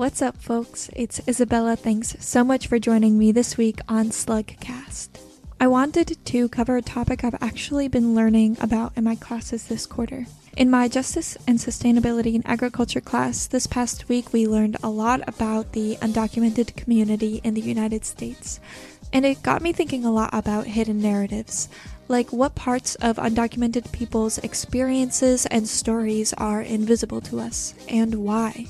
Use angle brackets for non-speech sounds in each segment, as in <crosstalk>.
What's up, folks? It's Isabella. Thanks so much for joining me this week on Slugcast. I wanted to cover a topic I've actually been learning about in my classes this quarter. In my Justice and Sustainability in Agriculture class this past week, we learned a lot about the undocumented community in the United States. And it got me thinking a lot about hidden narratives, like what parts of undocumented people's experiences and stories are invisible to us, and why.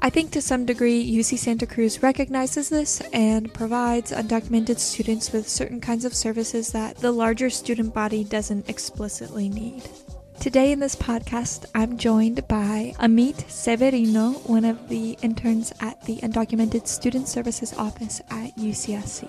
I think to some degree, UC Santa Cruz recognizes this and provides undocumented students with certain kinds of services that the larger student body doesn't explicitly need. Today in this podcast, I'm joined by Amit Severino, one of the interns at the Undocumented Student Services Office at UCSC.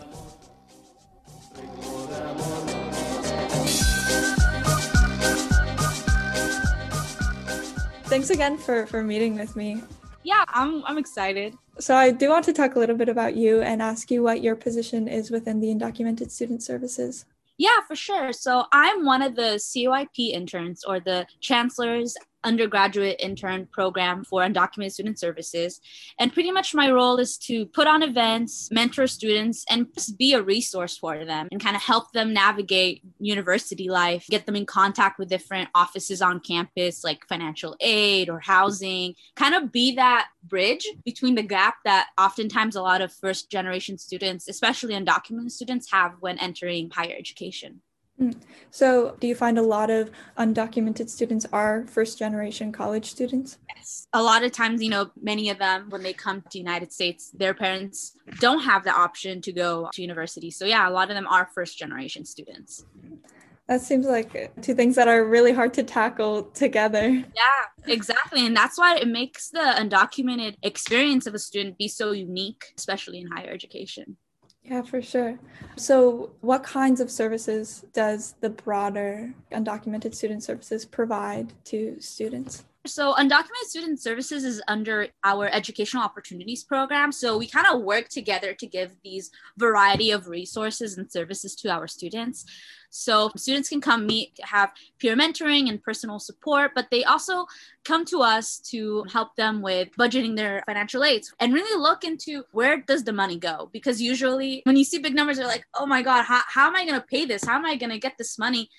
Thanks again for, for meeting with me yeah, I'm I'm excited. So I do want to talk a little bit about you and ask you what your position is within the undocumented student services. Yeah, for sure. So I'm one of the CUIP interns or the chancellor's undergraduate intern program for undocumented student services. And pretty much my role is to put on events, mentor students, and just be a resource for them and kind of help them navigate university life, get them in contact with different offices on campus like financial aid or housing, kind of be that bridge between the gap that oftentimes a lot of first generation students, especially undocumented students, have when entering higher education. Mm. So, do you find a lot of undocumented students are first generation college students? Yes. A lot of times, you know, many of them, when they come to the United States, their parents don't have the option to go to university. So, yeah, a lot of them are first generation students. That seems like two things that are really hard to tackle together. Yeah, exactly. And that's why it makes the undocumented experience of a student be so unique, especially in higher education. Yeah, for sure. So, what kinds of services does the broader undocumented student services provide to students? So, Undocumented Student Services is under our Educational Opportunities Program. So, we kind of work together to give these variety of resources and services to our students. So students can come meet, have peer mentoring and personal support, but they also come to us to help them with budgeting their financial aids and really look into where does the money go? Because usually when you see big numbers, they're like, oh my God, how, how am I going to pay this? How am I going to get this money?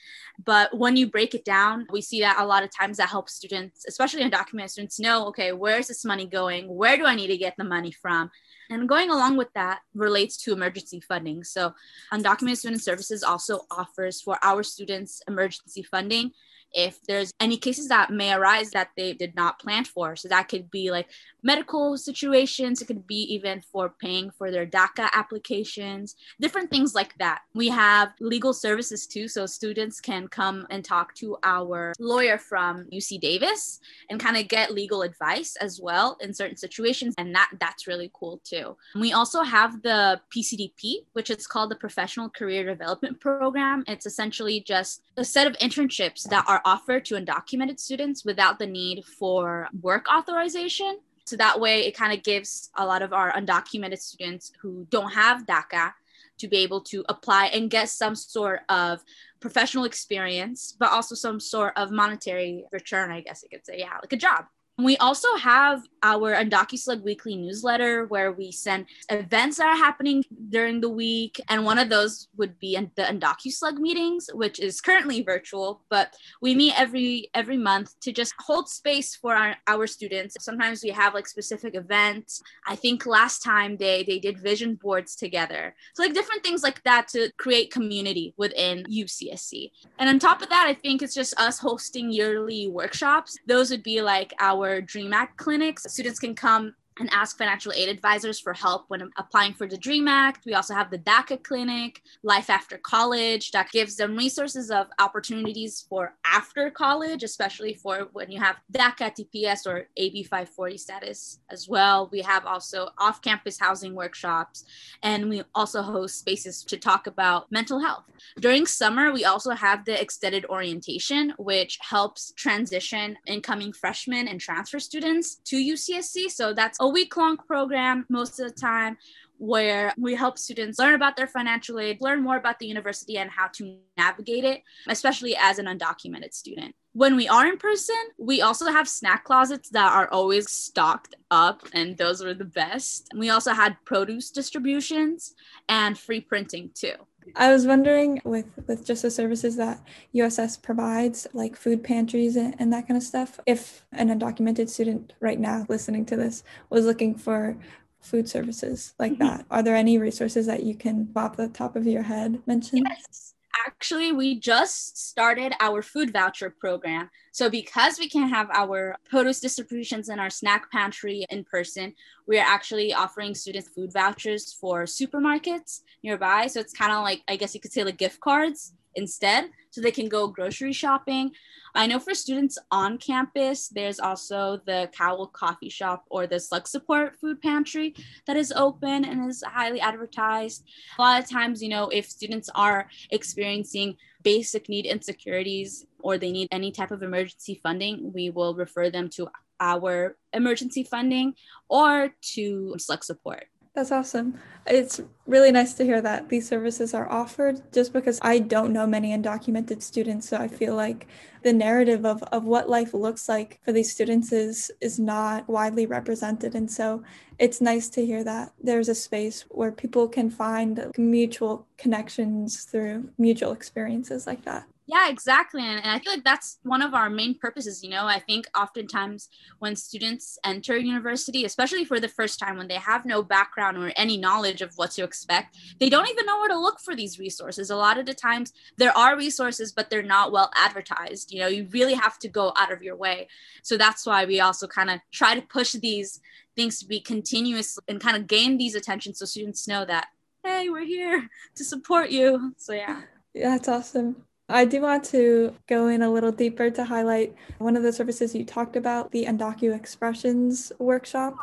But when you break it down, we see that a lot of times that helps students, especially undocumented students, know, okay, where's this money going? Where do I need to get the money from? And going along with that relates to emergency funding. So, Undocumented Student Services also offers for our students emergency funding if there's any cases that may arise that they did not plan for. So that could be like medical situations, it could be even for paying for their DACA applications, different things like that. We have legal services too, so students can come and talk to our lawyer from UC Davis and kind of get legal advice as well in certain situations, and that that's really cool too. We also have the PCDP, which is called the Professional Career Development Program. It's essentially just a set of internships that are offered to undocumented students without the need for work authorization. So that way, it kind of gives a lot of our undocumented students who don't have DACA to be able to apply and get some sort of professional experience, but also some sort of monetary return, I guess you could say. Yeah, like a job. We also have our UndocuSlug weekly newsletter where we send events that are happening during the week. And one of those would be the UndocuSlug meetings, which is currently virtual, but we meet every every month to just hold space for our, our students. Sometimes we have like specific events. I think last time they they did vision boards together. So like different things like that to create community within UCSC. And on top of that, I think it's just us hosting yearly workshops. Those would be like our DREAM Act clinics. Students can come and ask financial aid advisors for help when applying for the DREAM Act. We also have the DACA clinic, Life After College, that gives them resources of opportunities for after college, especially for when you have DACA, TPS, or AB 540 status as well. We have also off campus housing workshops, and we also host spaces to talk about mental health. During summer, we also have the extended orientation, which helps transition incoming freshmen and transfer students to UCSC. So that's a week long program most of the time where we help students learn about their financial aid, learn more about the university and how to navigate it, especially as an undocumented student. When we are in person, we also have snack closets that are always stocked up, and those were the best. We also had produce distributions and free printing too. I was wondering with with just the services that USS provides, like food pantries and, and that kind of stuff, if an undocumented student right now listening to this was looking for food services like mm-hmm. that, are there any resources that you can pop the top of your head mention? Yes actually we just started our food voucher program. So because we can't have our produce distributions in our snack pantry in person we are actually offering students food vouchers for supermarkets nearby. So it's kind of like i guess you could say like gift cards instead so they can go grocery shopping. I know for students on campus, there's also the Cowell Coffee Shop or the Slug Support Food Pantry that is open and is highly advertised. A lot of times, you know, if students are experiencing basic need insecurities or they need any type of emergency funding, we will refer them to our emergency funding or to Slug Support. That's awesome. It's really nice to hear that these services are offered just because I don't know many undocumented students. So I feel like the narrative of, of what life looks like for these students is is not widely represented. And so it's nice to hear that there's a space where people can find mutual connections through mutual experiences like that. Yeah, exactly. And, and I feel like that's one of our main purposes. You know, I think oftentimes when students enter university, especially for the first time when they have no background or any knowledge of what to expect, they don't even know where to look for these resources. A lot of the times there are resources, but they're not well advertised. You know, you really have to go out of your way. So that's why we also kind of try to push these things to be continuous and kind of gain these attention so students know that, hey, we're here to support you. So yeah. Yeah, that's awesome. I do want to go in a little deeper to highlight one of the services you talked about, the Undocu Expressions workshop.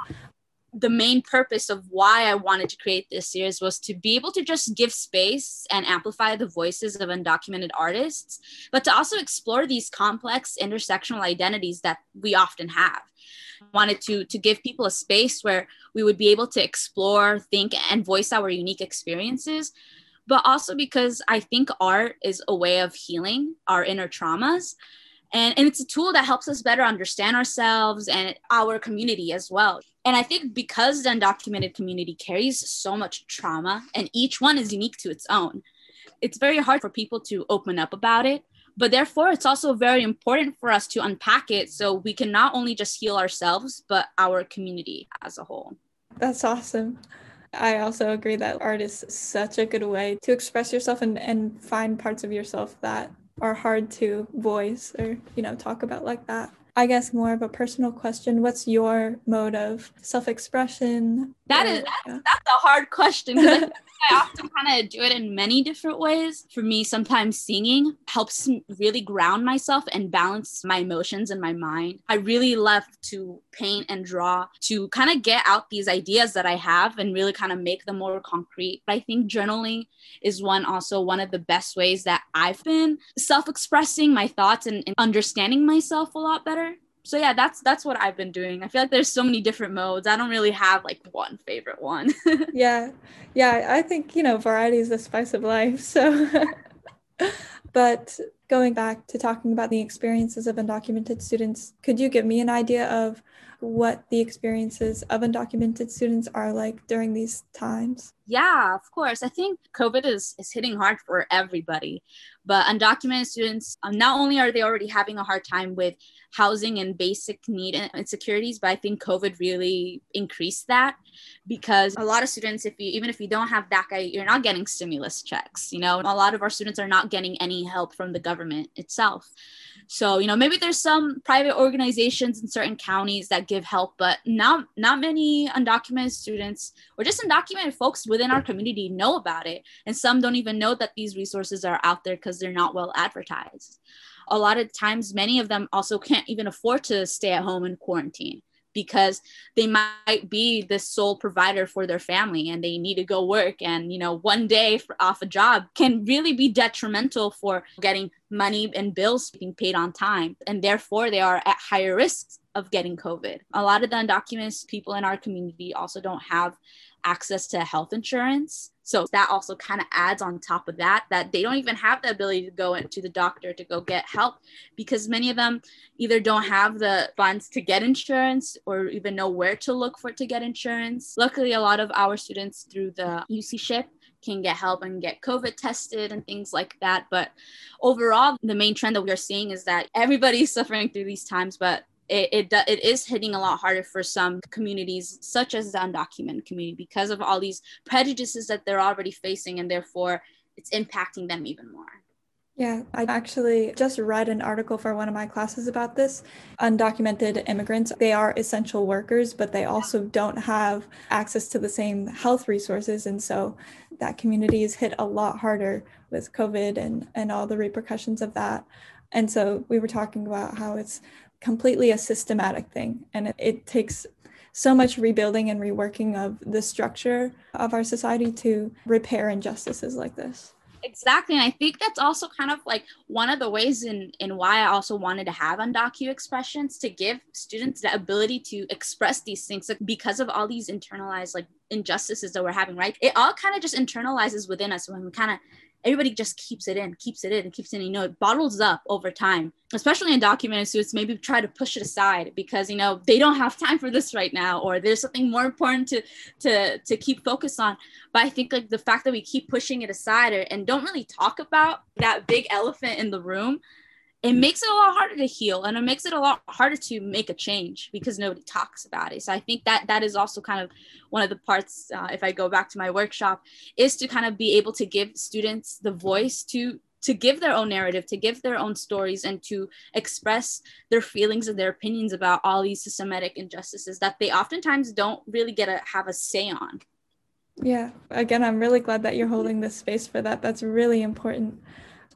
The main purpose of why I wanted to create this series was to be able to just give space and amplify the voices of undocumented artists, but to also explore these complex intersectional identities that we often have wanted to to give people a space where we would be able to explore think and voice our unique experiences but also because I think art is a way of healing our inner traumas. And, and it's a tool that helps us better understand ourselves and our community as well. And I think because the undocumented community carries so much trauma and each one is unique to its own, it's very hard for people to open up about it. But therefore, it's also very important for us to unpack it so we can not only just heal ourselves, but our community as a whole. That's awesome. I also agree that art is such a good way to express yourself and, and find parts of yourself that are hard to voice or, you know, talk about like that. I guess more of a personal question. What's your mode of self-expression? That is that's, that's a hard question. I often kind of do it in many different ways. For me, sometimes singing helps really ground myself and balance my emotions and my mind. I really love to paint and draw to kind of get out these ideas that I have and really kind of make them more concrete. But I think journaling is one also one of the best ways that I've been self expressing my thoughts and, and understanding myself a lot better so yeah that's that's what i've been doing. I feel like there's so many different modes. I don't really have like one favorite one. <laughs> Yeah. Yeah i think you know variety is the spice of life so. <laughs> But going back to talking about the experiences of undocumented students could you give me an idea of what the experiences of undocumented students are like during these times? Yeah, of course. I think COVID is, is hitting hard for everybody. But undocumented students, um, not only are they already having a hard time with housing and basic need and insecurities, but I think COVID really increased that because a lot of students, if you even if you don't have DACA, you're not getting stimulus checks. You know, a lot of our students are not getting any help from the government itself. So, you know, maybe there's some private organizations in certain counties that give help, but not not many undocumented students or just undocumented folks within our community know about it. And some don't even know that these resources are out there because they're not well advertised. A lot of times, many of them also can't even afford to stay at home in quarantine because they might be the sole provider for their family and they need to go work and you know one day off a job can really be detrimental for getting money and bills being paid on time. And therefore they are at higher risks of getting covid. A lot of the undocumented people in our community also don't have access to health insurance So that also kind of adds on top of that, that they don't even have the ability to go into the doctor to go get help because many of them either don't have the funds to get insurance or even know where to look for to get insurance. Luckily, a lot of our students through the UC SHIP can get help and get COVID tested and things like that. But overall, the main trend that we are seeing is that everybody's suffering through these times, but it, it, it is hitting a lot harder for some communities such as the undocumented community because of all these prejudices that they're already facing and therefore it's impacting them even more yeah, I actually just read an article for one of my classes about this. Undocumented immigrants, they are essential workers, but they also don't have access to the same health resources. And so that community is hit a lot harder with COVID and, and all the repercussions of that. And so we were talking about how it's completely a systematic thing. And it, it takes so much rebuilding and reworking of the structure of our society to repair injustices like this. Exactly. And i think that's also kind of like one of the ways in in why i also wanted to have undocu expressions to give students the ability to express these things like because of all these internalized like injustices that we're having right? It all kind of just internalizes within us when we kind of everybody just keeps it in, keeps it in, keeps it in. You know, it bottles up over time, especially in documented suits. Maybe try to push it aside because you know they don't have time for this right now, or there's something more important to to to keep focus on. But I think like the fact that we keep pushing it aside and don't really talk about that big elephant in the room it makes it a lot harder to heal and it makes it a lot harder to make a change because nobody talks about it. So i think that that is also kind of one of the parts uh, if i go back to my workshop is to kind of be able to give students the voice to to give their own narrative to give their own stories and to express their feelings and their opinions about all these systematic injustices that they oftentimes don't really get to have a say on. Yeah. Again i'm really glad that you're holding this space for that. That's really important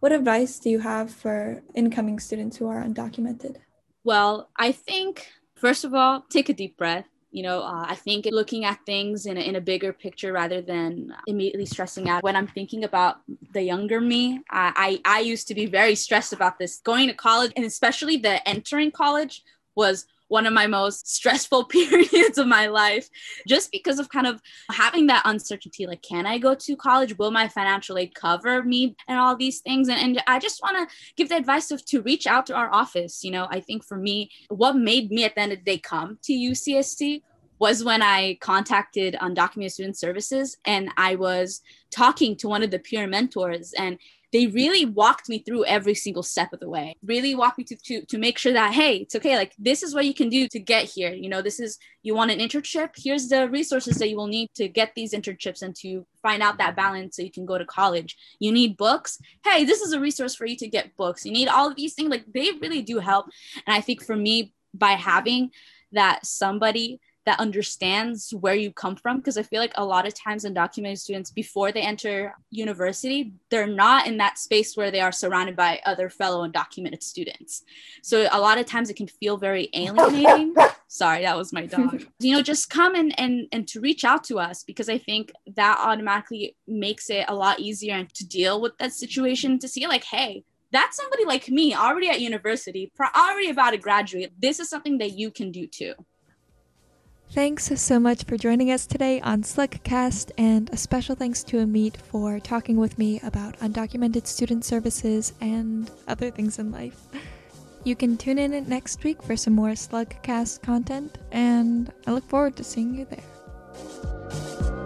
what advice do you have for incoming students who are undocumented? Well, I think, first of all, take a deep breath. You know, uh, I think looking at things in a, in a bigger picture rather than immediately stressing out. When I'm thinking about the younger me, I, I, I used to be very stressed about this. Going to college and especially the entering college was one of my most stressful <laughs> periods of my life just because of kind of having that uncertainty like can i go to college? Will my financial aid cover me and all these things? And, and i just want to give the advice of to reach out to our office you know? I think for me what made me at the end of the day come to ucsc was when I contacted um, Undocumented Student Services and I was talking to one of the peer mentors and they really walked me through every single step of the way. Really walked me to, to to make sure that hey it's okay like this is what you can do to get here. You know this is you want an internship? Here's the resources that you will need to get these internships and to find out that balance so you can go to college. You need books? Hey this is a resource for you to get books. You need all of these things like they really do help. And i think for me by having that somebody that understands where you come from because i feel like a lot of times undocumented students before they enter university they're not in that space where they are surrounded by other fellow undocumented students. So a lot of times it can feel very alienating. <laughs> Sorry that was my dog. You know just come and, and and to reach out to us because i think that automatically makes it a lot easier to deal with that situation to see like hey that's somebody like me already at university already about to graduate. This is something that you can do too Thanks so much for joining us today on Slugcast, and a special thanks to Amit for talking with me about undocumented student services and other things in life. <laughs> You can tune in next week for some more Slugcast content, and I look forward to seeing you there.